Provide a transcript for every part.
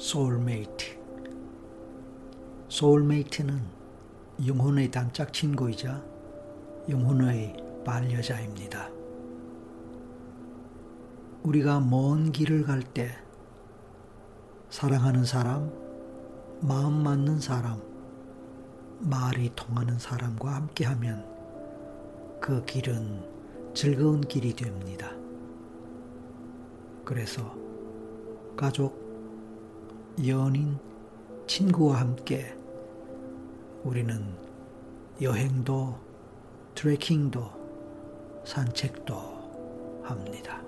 소울메이트. 소울메이트는 영혼의 단짝 친구이자 영혼의 반려자입니다. 우리가 먼 길을 갈 때 사랑하는 사람, 마음 맞는 사람, 말이 통하는 사람과 함께하면 그 길은 즐거운 길이 됩니다. 그래서 가족, 연인, 친구와 함께 우리는 여행도, 트레킹도, 산책도 합니다.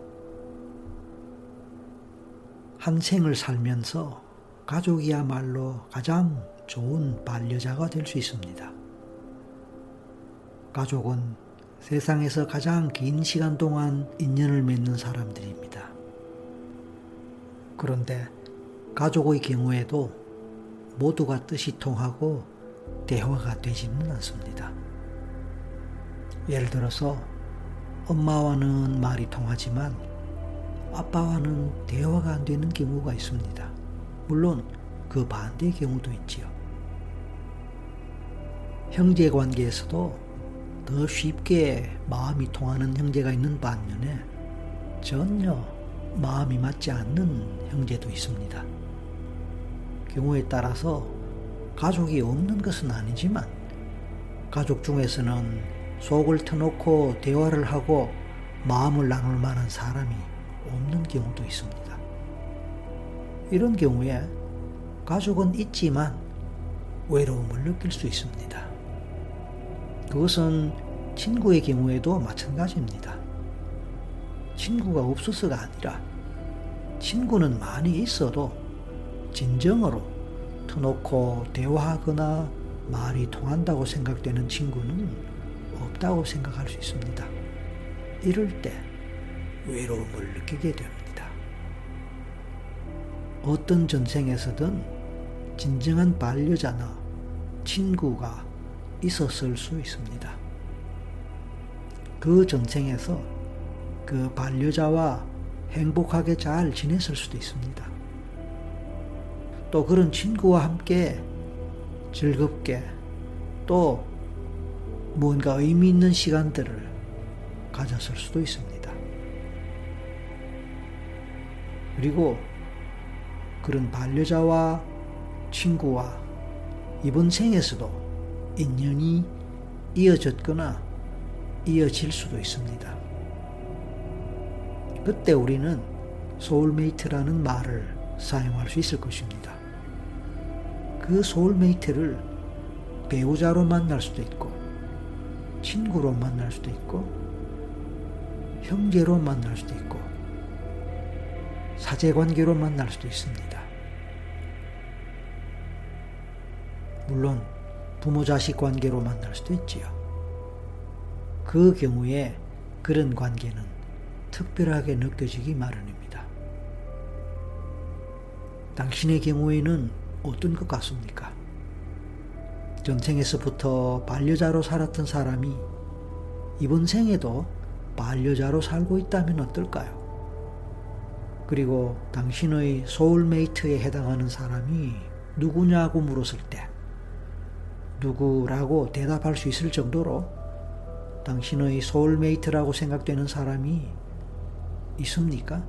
한 생을 살면서 가족이야말로 가장 좋은 반려자가 될 수 있습니다. 가족은 세상에서 가장 긴 시간 동안 인연을 맺는 사람들입니다. 그런데 가족의 경우에도 모두가 뜻이 통하고 대화가 되지는 않습니다. 예를 들어서 엄마와는 말이 통하지만 아빠와는 대화가 안 되는 경우가 있습니다. 물론 그 반대의 경우도 있지요. 형제 관계에서도 더 쉽게 마음이 통하는 형제가 있는 반면에 전혀 마음이 맞지 않는 형제도 있습니다. 경우에 따라서 가족이 없는 것은 아니지만 가족 중에서는 속을 터놓고 대화를 하고 마음을 나눌 만한 사람이 없는 경우도 있습니다. 이런 경우에 가족은 있지만 외로움을 느낄 수 있습니다. 그것은 친구의 경우에도 마찬가지입니다. 친구가 없어서가 아니라 친구는 많이 있어도 진정으로 터놓고 대화하거나 말이 통한다고 생각되는 친구는 없다고 생각할 수 있습니다. 이럴 때 외로움을 느끼게 됩니다. 어떤 전생에서든 진정한 반려자나 친구가 있었을 수 있습니다. 그 전생에서 그 반려자와 행복하게 잘 지냈을 수도 있습니다. 또 그런 친구와 함께 즐겁게 또 뭔가 의미 있는 시간들을 가졌을 수도 있습니다. 그리고 그런 반려자와 친구와 이번 생에서도 인연이 이어졌거나 이어질 수도 있습니다. 그때 우리는 소울메이트라는 말을 사용할 수 있을 것입니다. 그 소울메이트를 배우자로 만날 수도 있고, 친구로 만날 수도 있고, 형제로 만날 수도 있고, 사제관계로 만날 수도 있습니다. 물론 부모 자식 관계로 만날 수도 있지요. 그 경우에 그런 관계는 특별하게 느껴지기 마련입니다. 당신의 경우에는 어떤 것 같습니까? 전생에서부터 반려자로 살았던 사람이 이번 생에도 반려자로 살고 있다면 어떨까요? 그리고 당신의 소울메이트에 해당하는 사람이 누구냐고 물었을 때 누구라고 대답할 수 있을 정도로 당신의 소울메이트라고 생각되는 사람이 있습니까?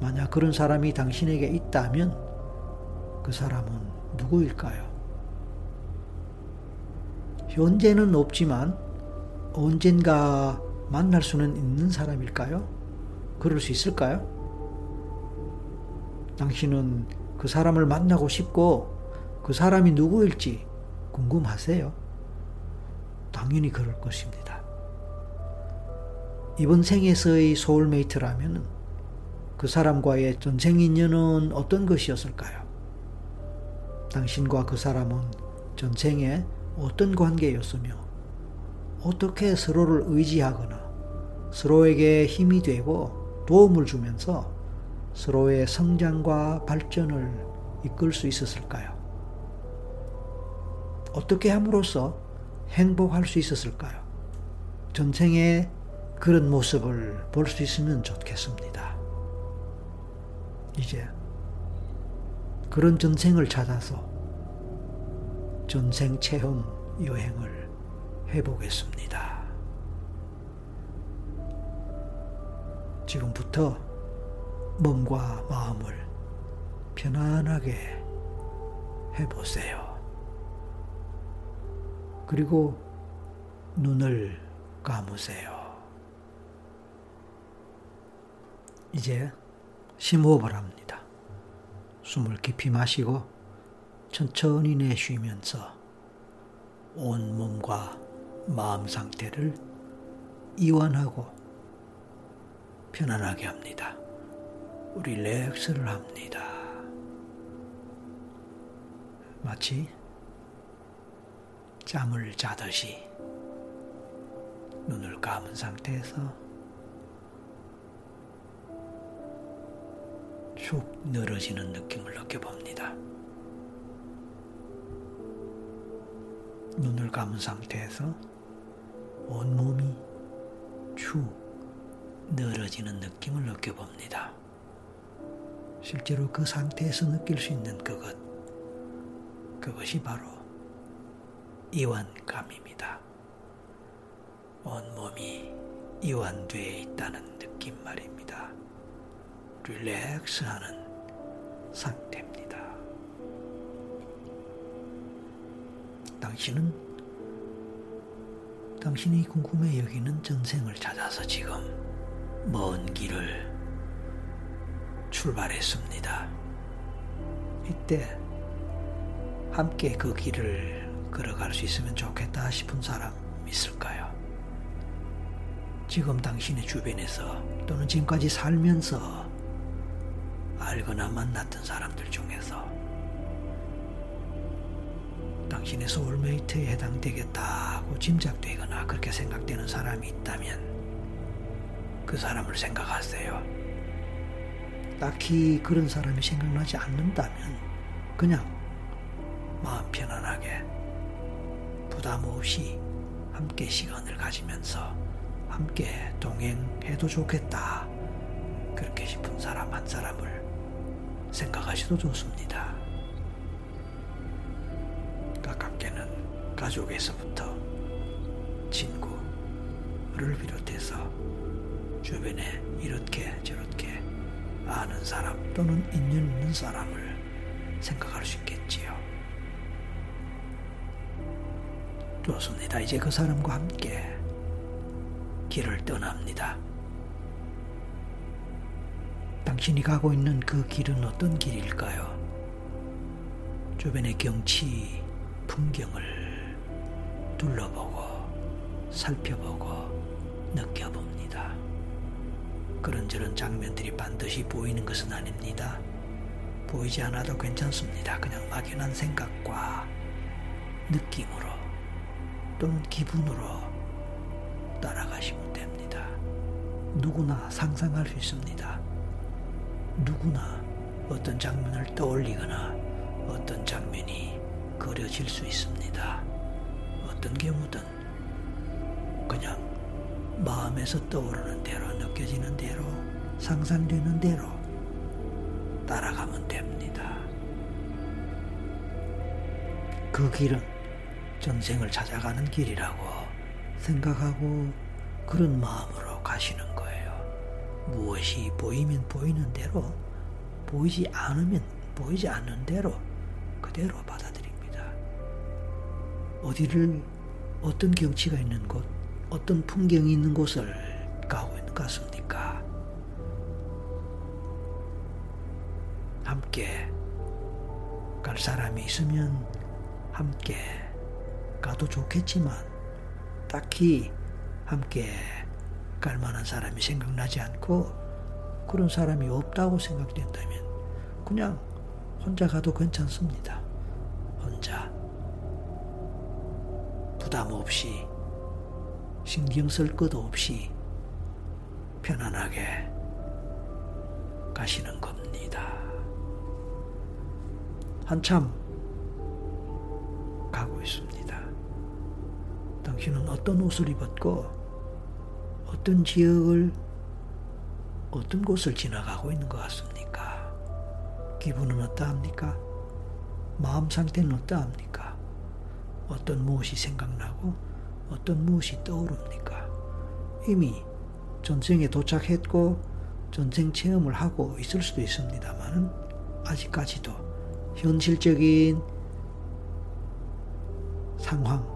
만약 그런 사람이 당신에게 있다면 그 사람은 누구일까요? 현재는 없지만 언젠가 만날 수는 있는 사람일까요? 그럴 수 있을까요? 당신은 그 사람을 만나고 싶고 그 사람이 누구일지 궁금하세요? 당연히 그럴 것입니다. 이번 생에서의 소울메이트라면 그 사람과의 전생 인연은 어떤 것이었을까요? 당신과 그 사람은 전생에 어떤 관계였으며 어떻게 서로를 의지하거나 서로에게 힘이 되고 도움을 주면서 서로의 성장과 발전을 이끌 수 있었을까요? 어떻게 함으로써 행복할 수 있었을까요? 전생에 그런 모습을 볼 수 있으면 좋겠습니다. 이제 그런 전생을 찾아서 전생 체험 여행을 해보겠습니다. 지금부터 몸과 마음을 편안하게 해보세요. 그리고 눈을 감으세요. 이제 심호흡을 합니다. 숨을 깊이 마시고 천천히 내쉬면서 온 몸과 마음 상태를 이완하고 편안하게 합니다. 릴렉스를 합니다. 마치 잠을 자듯이 눈을 감은 상태에서 쭉 늘어지는 느낌을 느껴봅니다. 눈을 감은 상태에서 온몸이 축 늘어지는 느낌을 느껴봅니다. 실제로 그 상태에서 느낄 수 있는 그것, 그것이 바로 이완감입니다. 온몸이 이완되어 있다는 느낌 말입니다. 릴렉스 하는 상태입니다. 당신은 당신이 궁금해 여기는 전생을 찾아서 지금 먼 길을 출발했습니다. 이때 함께 그 길을 걸어갈 수 있으면 좋겠다 싶은 사람 있을까요? 지금 당신의 주변에서 또는 지금까지 살면서 알거나 만났던 사람들 중에서 당신의 소울메이트에 해당되겠다고 짐작되거나 그렇게 생각되는 사람이 있다면 그 사람을 생각하세요. 딱히 그런 사람이 생각나지 않는다면 그냥 마음 편안하게 부담 없이 함께 시간을 가지면서 함께 동행해도 좋겠다. 그렇게 싶은 사람 한 사람을 생각하셔도 좋습니다. 가깝게는 가족에서부터 친구를 비롯해서 주변에 이렇게 저렇게 아는 사람 또는 인연 있는 사람을 생각할 수 있겠지요. 좋습니다. 이제 그 사람과 함께 길을 떠납니다. 당신이 가고 있는 그 길은 어떤 길일까요? 주변의 경치, 풍경을 둘러보고, 살펴보고, 느껴봅니다. 그런저런 장면들이 반드시 보이는 것은 아닙니다. 보이지 않아도 괜찮습니다. 그냥 막연한 생각과 느낌으로 또는 기분으로 따라가시면 됩니다. 누구나 상상할 수 있습니다. 누구나 어떤 장면을 떠올리거나 어떤 장면이 그려질 수 있습니다. 어떤 경우든 그냥 마음에서 떠오르는 대로 느껴지는 대로 상상되는 대로 따라가면 됩니다. 그 길은 전생을 찾아가는 길이라고 생각하고 그런 마음으로 가시는 거예요. 무엇이 보이면 보이는 대로 보이지 않으면 보이지 않는 대로 그대로 받아들입니다. 어디를 어떤 경치가 있는 곳 어떤 풍경이 있는 곳을 가고 있는 것 같습니까? 함께 갈 사람이 있으면 함께 가도 좋겠지만 딱히 함께 갈 만한 사람이 생각나지 않고 그런 사람이 없다고 생각된다면 그냥 혼자 가도 괜찮습니다. 혼자 부담 없이 신경 쓸 것도 없이 편안하게 가시는 겁니다. 한참 가고 있습니다. 당신은 어떤 옷을 입었고 어떤 지역을 어떤 곳을 지나가고 있는 것 같습니까? 기분은 어떠합니까? 마음 상태는 어떠합니까? 어떤 무엇이 생각나고 어떤 무엇이 떠오릅니까? 이미 전쟁에 도착했고 전쟁 체험을 하고 있을 수도 있습니다만 아직까지도 현실적인 상황,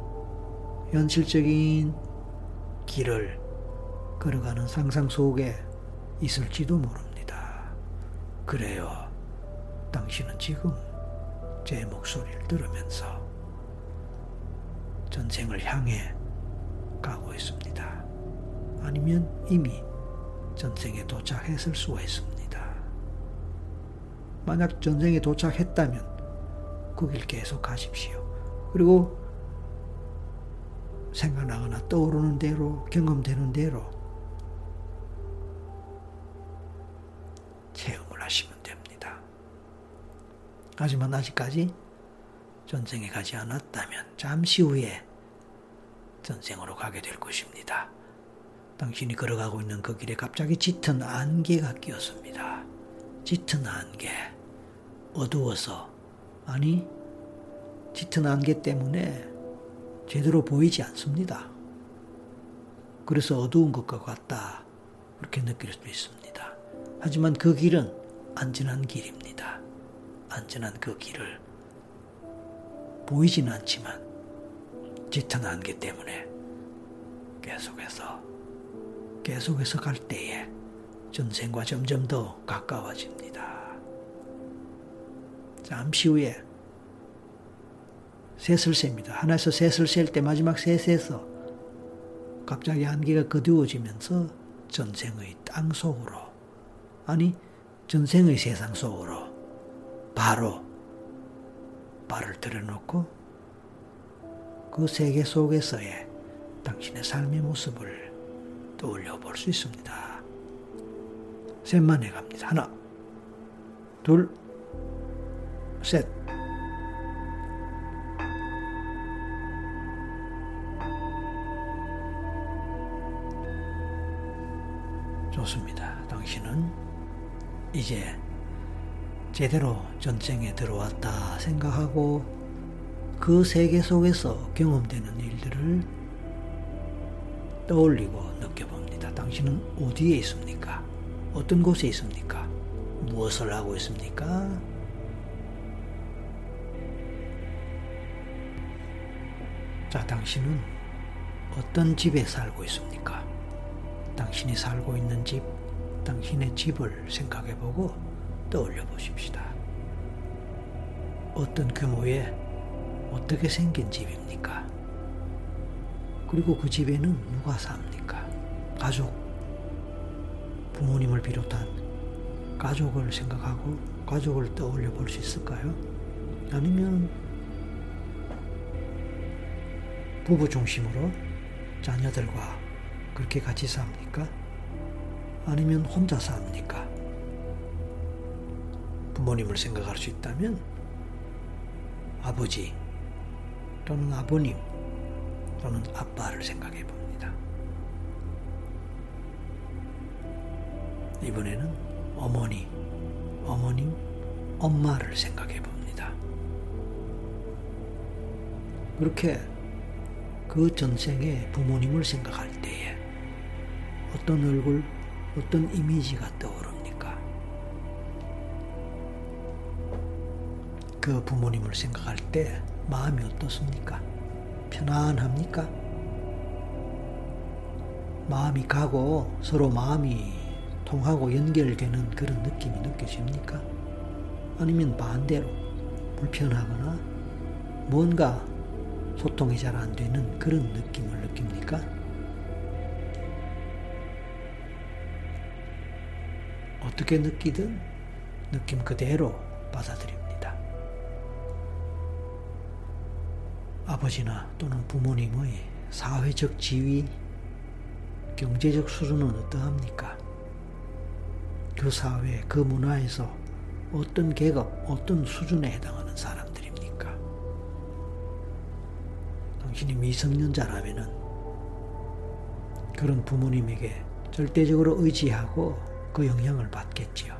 현실적인 길을 걸어가는 상상 속에 있을지도 모릅니다. 그래요. 당신은 지금 제 목소리를 들으면서 전쟁을 향해 가고 있습니다. 아니면 이미 전쟁에 도착했을 수가 있습니다. 만약 전쟁에 도착했다면 그 길 계속 가십시오. 그리고 생각나거나 떠오르는 대로 경험되는 대로 하지만 아직까지 전쟁에 가지 않았다면 잠시 후에 전쟁으로 가게 될 것입니다. 당신이 걸어가고 있는 그 길에 갑자기 짙은 안개가 끼었습니다. 짙은 안개. 어두워서, 아니, 짙은 안개 때문에 제대로 보이지 않습니다. 그래서 어두운 것과 같다. 그렇게 느낄 수도 있습니다. 하지만 그 길은 안전한 길입니다. 안전한 그 길을 보이지는 않지만 짙은 안개 때문에 계속해서 계속해서 갈 때에 전생과 점점 더 가까워집니다. 잠시 후에 셋을 셉니다. 하나에서 셋을 셀 때 마지막 셋에서 갑자기 안개가 거두어지면서 전생의 땅 속으로 아니 전생의 세상 속으로 바로 발을 들여놓고 그 세계 속에서의 당신의 삶의 모습을 떠올려 볼 수 있습니다. 셋만 해갑니다. 하나, 둘, 셋. 좋습니다. 당신은 이제 제대로 전쟁에 들어왔다 생각하고 그 세계 속에서 경험되는 일들을 떠올리고 느껴봅니다. 당신은 어디에 있습니까? 어떤 곳에 있습니까? 무엇을 하고 있습니까? 자, 당신은 어떤 집에 살고 있습니까? 당신이 살고 있는 집, 당신의 집을 생각해 보고 떠올려 보십시다. 어떤 규모의 어떻게 생긴 집입니까? 그리고 그 집에는 누가 삽니까? 가족, 부모님을 비롯한 가족을 생각하고 가족을 떠올려 볼 수 있을까요? 아니면 부부 중심으로 자녀들과 그렇게 같이 삽니까? 아니면 혼자 삽니까? 부모님을 생각할 수 있다면 아버지 또는 아버님 또는 아빠를 생각해 봅니다. 이번에는 어머니, 어머님, 엄마를 생각해 봅니다. 그렇게 그 전생에 부모님을 생각할 때에 어떤 얼굴, 어떤 이미지가 떠오릅니까? 그 부모님을 생각할 때 마음이 어떻습니까? 편안합니까? 마음이 가고 서로 마음이 통하고 연결되는 그런 느낌이 느껴집니까? 아니면 반대로 불편하거나 뭔가 소통이 잘 안 되는 그런 느낌을 느낍니까? 어떻게 느끼든 느낌 그대로 받아들입니다. 아버지나 또는 부모님의 사회적 지위, 경제적 수준은 어떠합니까? 그 사회, 그 문화에서 어떤 계급, 어떤 수준에 해당하는 사람들입니까? 당신이 미성년자라면 그런 부모님에게 절대적으로 의지하고 그 영향을 받겠지요.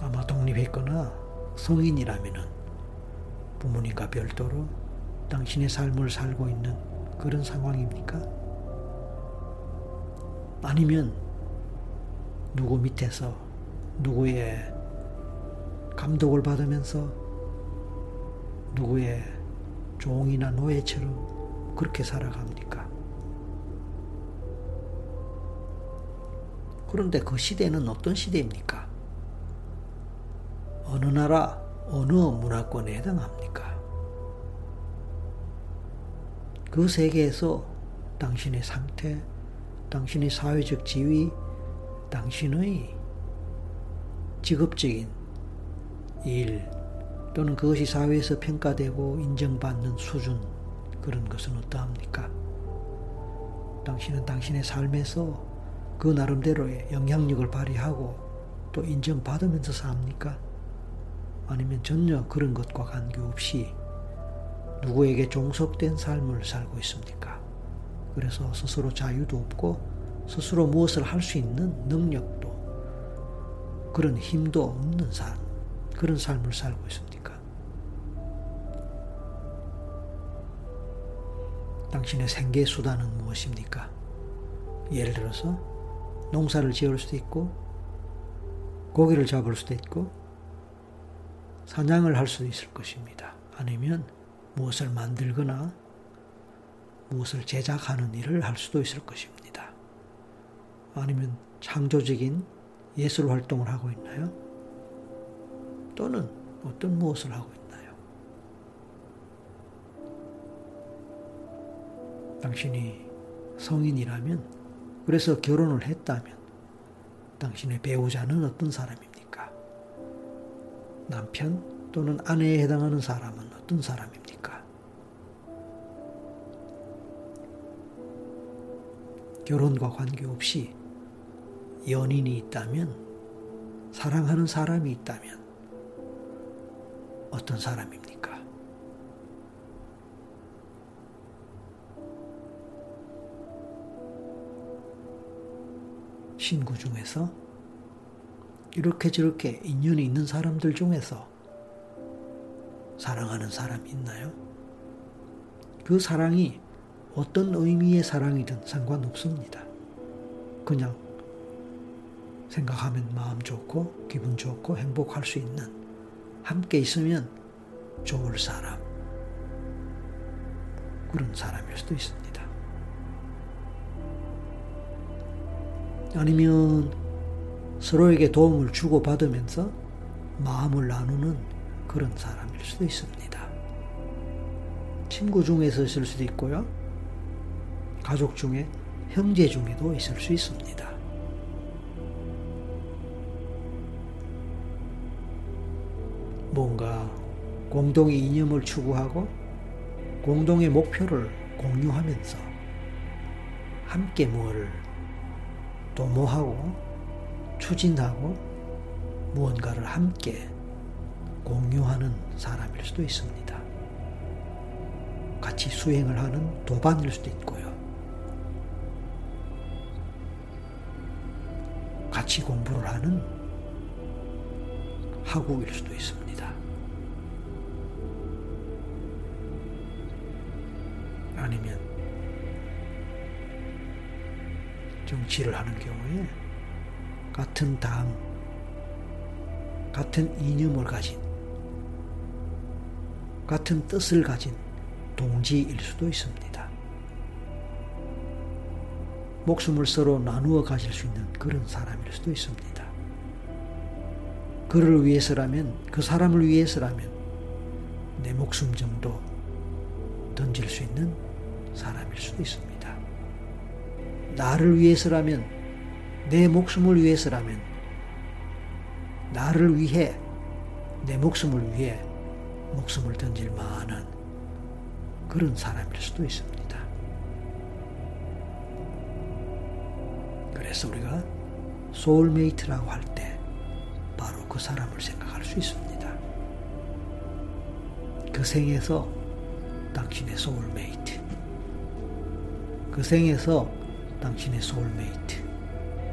아마 독립했거나 성인이라면은 부모님과 별도로 당신의 삶을 살고 있는 그런 상황입니까? 아니면 누구 밑에서 누구의 감독을 받으면서 누구의 종이나 노예처럼 그렇게 살아갑니까? 그런데 그 시대는 어떤 시대입니까? 어느 나라, 어느 문화권에 해당합니까? 그 세계에서 당신의 상태, 당신의 사회적 지위, 당신의 직업적인 일 또는 그것이 사회에서 평가되고 인정받는 수준 그런 것은 어떠합니까? 당신은 당신의 삶에서 그 나름대로의 영향력을 발휘하고 또 인정받으면서 삽니까? 아니면 전혀 그런 것과 관계없이 누구에게 종속된 삶을 살고 있습니까? 그래서 스스로 자유도 없고 스스로 무엇을 할 수 있는 능력도 그런 힘도 없는 삶, 그런 삶을 살고 있습니까? 당신의 생계 수단은 무엇입니까? 예를 들어서 농사를 지을 수도 있고 고기를 잡을 수도 있고 사냥을 할 수도 있을 것입니다. 아니면 무엇을 만들거나 무엇을 제작하는 일을 할 수도 있을 것입니다. 아니면 창조적인 예술 활동을 하고 있나요? 또는 어떤 무엇을 하고 있나요? 당신이 성인이라면, 그래서 결혼을 했다면, 당신의 배우자는 어떤 사람입니까? 남편 또는 아내에 해당하는 사람은 어떤 사람입니까? 결혼과 관계없이 연인이 있다면, 사랑하는 사람이 있다면, 어떤 사람입니까? 신구 중에서 이렇게 저렇게 인연이 있는 사람들 중에서 사랑하는 사람이 있나요? 그 사랑이 어떤 의미의 사랑이든 상관없습니다. 그냥 생각하면 마음 좋고 기분 좋고 행복할 수 있는 함께 있으면 좋을 사람 그런 사람일 수도 있습니다. 아니면 서로에게 도움을 주고받으면서 마음을 나누는 그런 사람일 수도 있습니다. 친구 중에서 있을 수도 있고요. 가족 중에 형제 중에도 있을 수 있습니다. 뭔가 공동의 이념을 추구하고 공동의 목표를 공유하면서 함께 뭘 도모하고 추진하고 무언가를 함께 공유하는 사람일 수도 있습니다. 같이 수행을 하는 도반일 수도 있고요. 같이 공부를 하는 학우일 수도 있습니다. 아니면 정치를 하는 경우에 같은 당, 같은 이념을 가진, 같은 뜻을 가진 동지일 수도 있습니다. 목숨을 서로 나누어 가질 수 있는 그런 사람일 수도 있습니다. 그를 위해서라면, 그 사람을 위해서라면 내 목숨 정도 던질 수 있는 사람일 수도 있습니다. 나를 위해서라면, 내 목숨을 위해서라면, 나를 위해, 내 목숨을 위해 목숨을 던질 만한 그런 사람일 수도 있습니다. 그래서 우리가 소울메이트라고 할 때 바로 그 사람을 생각할 수 있습니다. 그 생에서 당신의 소울메이트. 그 생에서 당신의 소울메이트.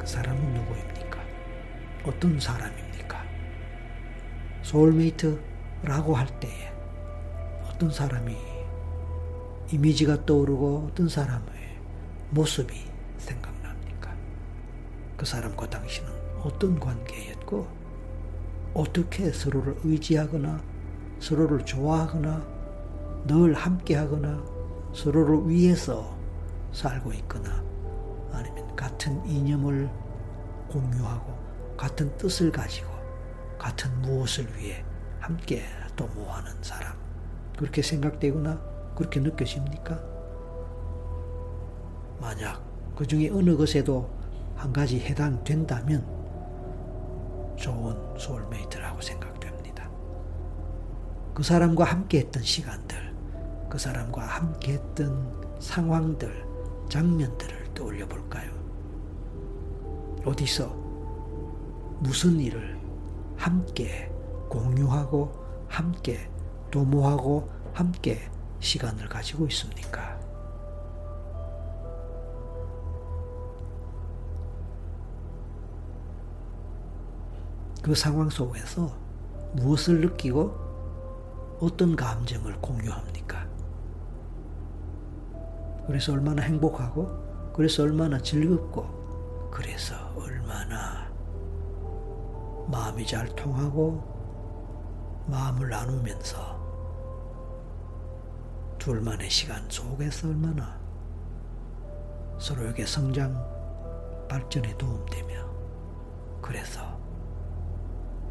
그 사람은 누구입니까? 어떤 사람입니까? 소울메이트라고 할 때에 어떤 사람이 이미지가 떠오르고 어떤 사람의 모습이 생각납니까? 그 사람과 당신은 어떤 관계였고 어떻게 서로를 의지하거나 서로를 좋아하거나 늘 함께하거나 서로를 위해서 살고 있거나 아니면 같은 이념을 공유하고 같은 뜻을 가지고 같은 무엇을 위해 함께 도모하는 사람 그렇게 생각되거나 그렇게 느껴집니까? 만약 그 중에 어느 것에도 한 가지 해당된다면 좋은 소울메이트라고 생각됩니다. 그 사람과 함께 했던 시간들, 그 사람과 함께 했던 상황들, 장면들을 떠올려 볼까요? 어디서 무슨 일을 함께 공유하고 함께 도모하고 함께 시간을 가지고 있습니까? 그 상황 속에서 무엇을 느끼고 어떤 감정을 공유합니까? 그래서 얼마나 행복하고, 그래서 얼마나 즐겁고, 그래서 얼마나 마음이 잘 통하고, 마음을 나누면서 둘만의 시간 속에서 얼마나 서로에게 성장, 발전에 도움되며, 그래서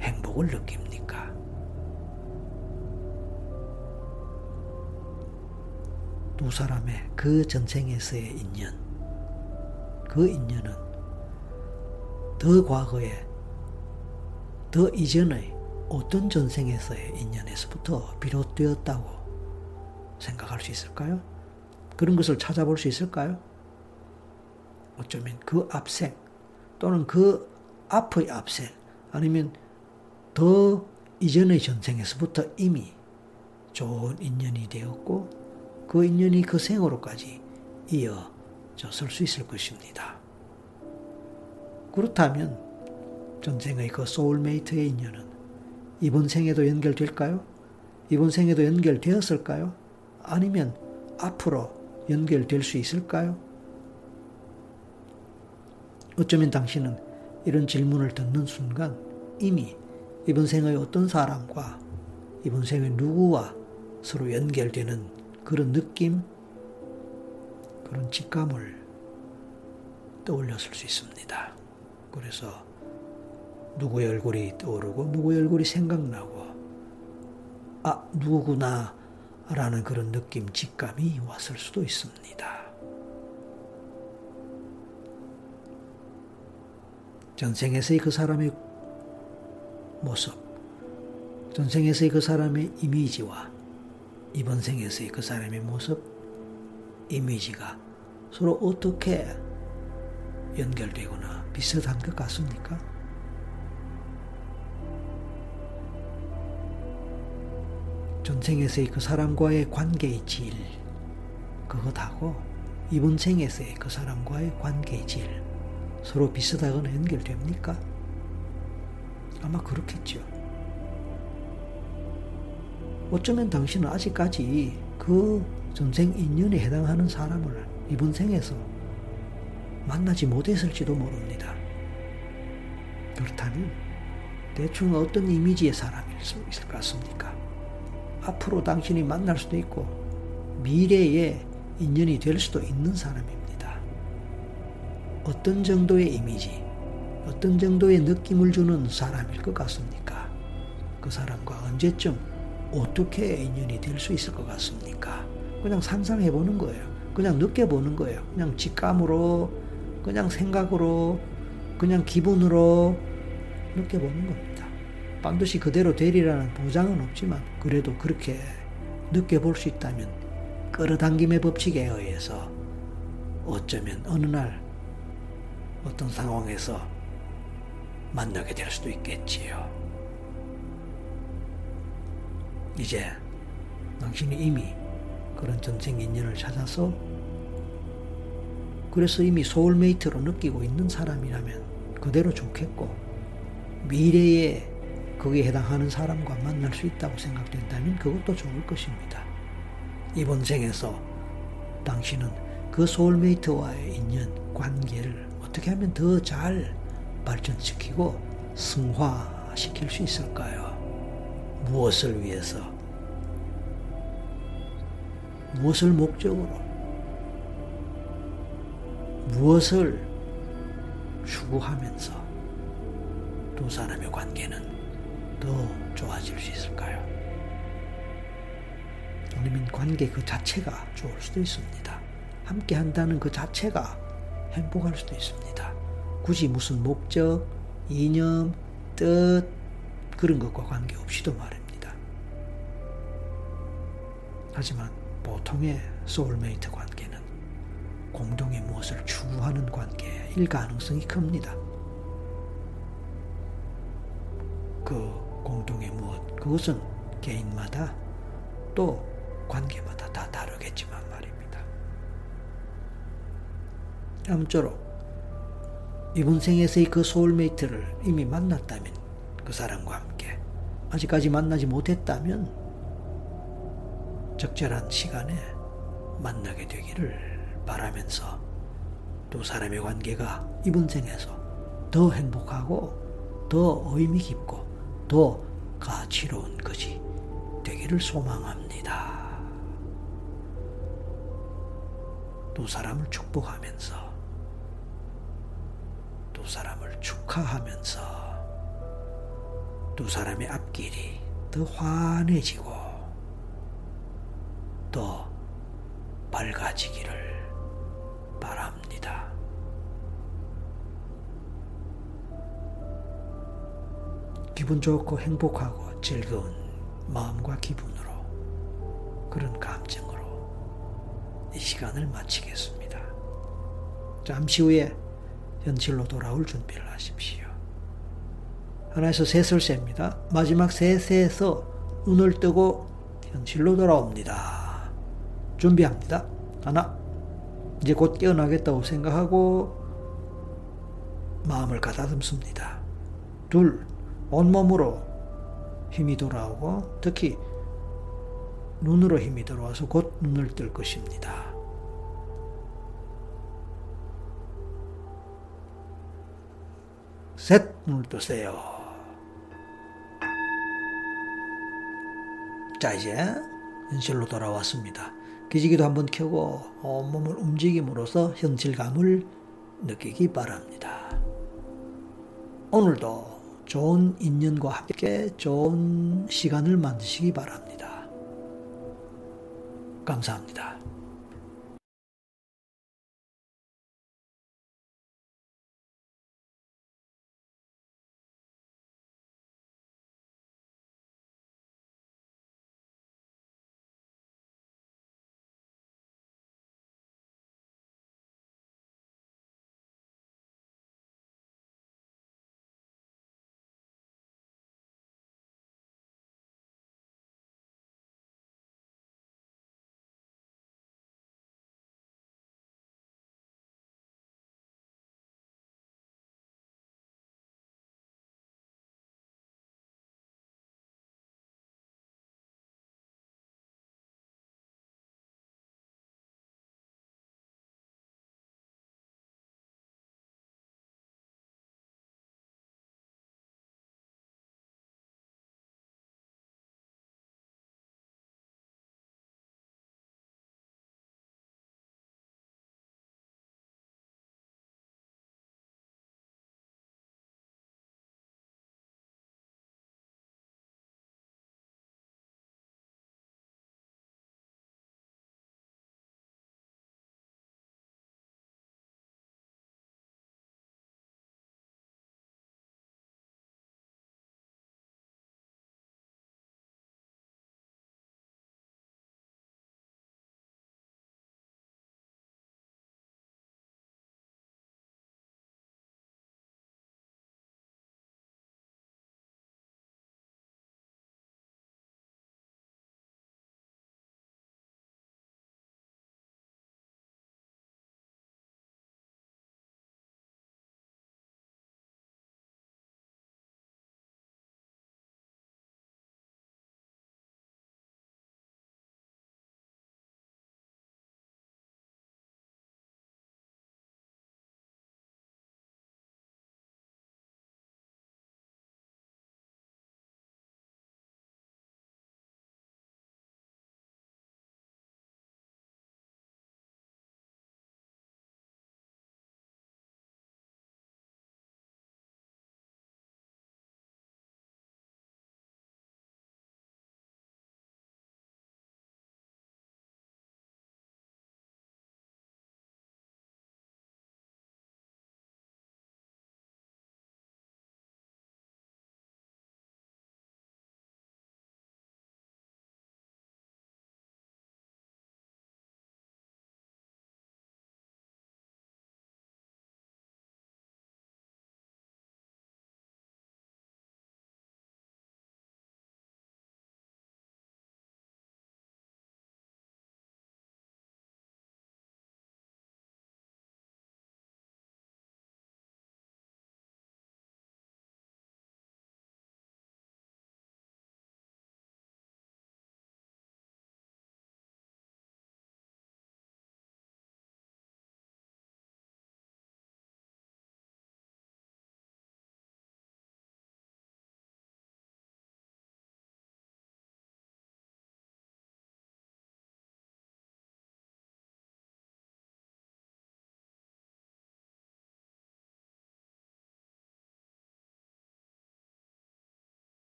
행복을 느낍니까? 두 사람의 그 전생에서의 인연, 그 인연은 더 과거에, 더 이전의 어떤 전생에서의 인연에서부터 비롯되었다고 생각할 수 있을까요? 그런 것을 찾아볼 수 있을까요? 어쩌면 그 앞생 또는 그 앞의 앞생 아니면 더 이전의 전생에서부터 이미 좋은 인연이 되었고 그 인연이 그 생으로까지 이어졌을 수 있을 것입니다. 그렇다면 전생의 그 소울메이트의 인연은 이번 생에도 연결될까요? 이번 생에도 연결되었을까요? 아니면 앞으로 연결될 수 있을까요? 어쩌면 당신은 이런 질문을 듣는 순간 이미 이번 생의 어떤 사람과 이번 생의 누구와 서로 연결되는 그런 느낌, 그런 직감을 떠올렸을 수 있습니다. 그래서 누구의 얼굴이 떠오르고 누구의 얼굴이 생각나고 아 누구구나 라는 그런 느낌, 직감이 왔을 수도 있습니다. 전생에서의 그 사람의 모습, 전생에서의 그 사람의 이미지와 이번 생에서의 그 사람의 모습, 이미지가 서로 어떻게 연결되거나 비슷한 것 같습니까? 전생에서의 그 사람과의 관계의 질, 그것하고 이번 생에서의 그 사람과의 관계의 질, 서로 비슷하거나 연결됩니까? 아마 그렇겠죠. 어쩌면 당신은 아직까지 그 전생 인연에 해당하는 사람을 이번 생에서 만나지 못했을지도 모릅니다. 그렇다면 대충 어떤 이미지의 사람일 수 있을 것 같습니까? 앞으로 당신이 만날 수도 있고 미래에 인연이 될 수도 있는 사람입니다. 어떤 정도의 이미지, 어떤 정도의 느낌을 주는 사람일 것 같습니까? 그 사람과 언제쯤 어떻게 인연이 될 수 있을 것 같습니까? 그냥 상상해 보는 거예요. 그냥 느껴보는 거예요. 그냥 직감으로, 그냥 생각으로, 그냥 기분으로 느껴보는 겁니다. 반드시 그대로 되리라는 보장은 없지만 그래도 그렇게 느껴볼 수 있다면 끌어당김의 법칙에 의해서 어쩌면 어느 날 어떤 상황에서 만나게 될 수도 있겠지요. 이제 당신이 이미 그런 전생 인연을 찾아서 그래서 이미 소울메이트로 느끼고 있는 사람이라면 그대로 좋겠고 미래에 그 거기에 해당하는 사람과 만날 수 있다고 생각된다면 그것도 좋을 것입니다. 이번 생에서 당신은 그 소울메이트와의 인연, 관계를 어떻게 하면 더 잘 발전시키고 승화시킬 수 있을까요? 무엇을 위해서? 무엇을 목적으로? 무엇을 추구하면서 두 사람의 관계는 더 좋아질 수 있을까요? 아니면 관계 그 자체가 좋을 수도 있습니다. 함께 한다는 그 자체가 행복할 수도 있습니다. 굳이 무슨 목적, 이념, 뜻, 그런 것과 관계없이도 말입니다. 하지만 보통의 소울메이트 관계는 공동의 무엇을 추구하는 관계일 가능성이 큽니다. 그 공동의 무엇, 그것은 개인마다 또 관계마다 다 다르겠지만 말입니다. 아무쪼록 이번 생에서의 그 소울메이트를 이미 만났다면 그 사람과 함께 아직까지 만나지 못했다면 적절한 시간에 만나게 되기를 바라면서 두 사람의 관계가 이번 생에서 더 행복하고 더 의미 깊고 더 가치로운 것이 되기를 소망합니다. 두 사람을 축복하면서 두 사람을 축하하면서 두 사람의 앞길이 더 환해지고 더 밝아지기를 바랍니다. 기분 좋고 행복하고 즐거운 마음과 기분으로 그런 감정으로 이 시간을 마치겠습니다. 잠시 후에 현실로 돌아올 준비를 하십시오. 하나에서 셋을 셉니다. 마지막 셋에서 눈을 뜨고 현실로 돌아옵니다. 준비합니다. 하나, 이제 곧 깨어나겠다고 생각하고 마음을 가다듬습니다. 둘, 온몸으로 힘이 돌아오고 특히 눈으로 힘이 들어와서 곧 눈을 뜰 것입니다. 셋, 눈을 뜨세요. 자, 이제 현실로 돌아왔습니다. 기지기도 한번 켜고 온몸을 움직임으로써 현실감을 느끼기 바랍니다. 오늘도 좋은 인연과 함께 좋은 시간을 만드시기 바랍니다. 감사합니다.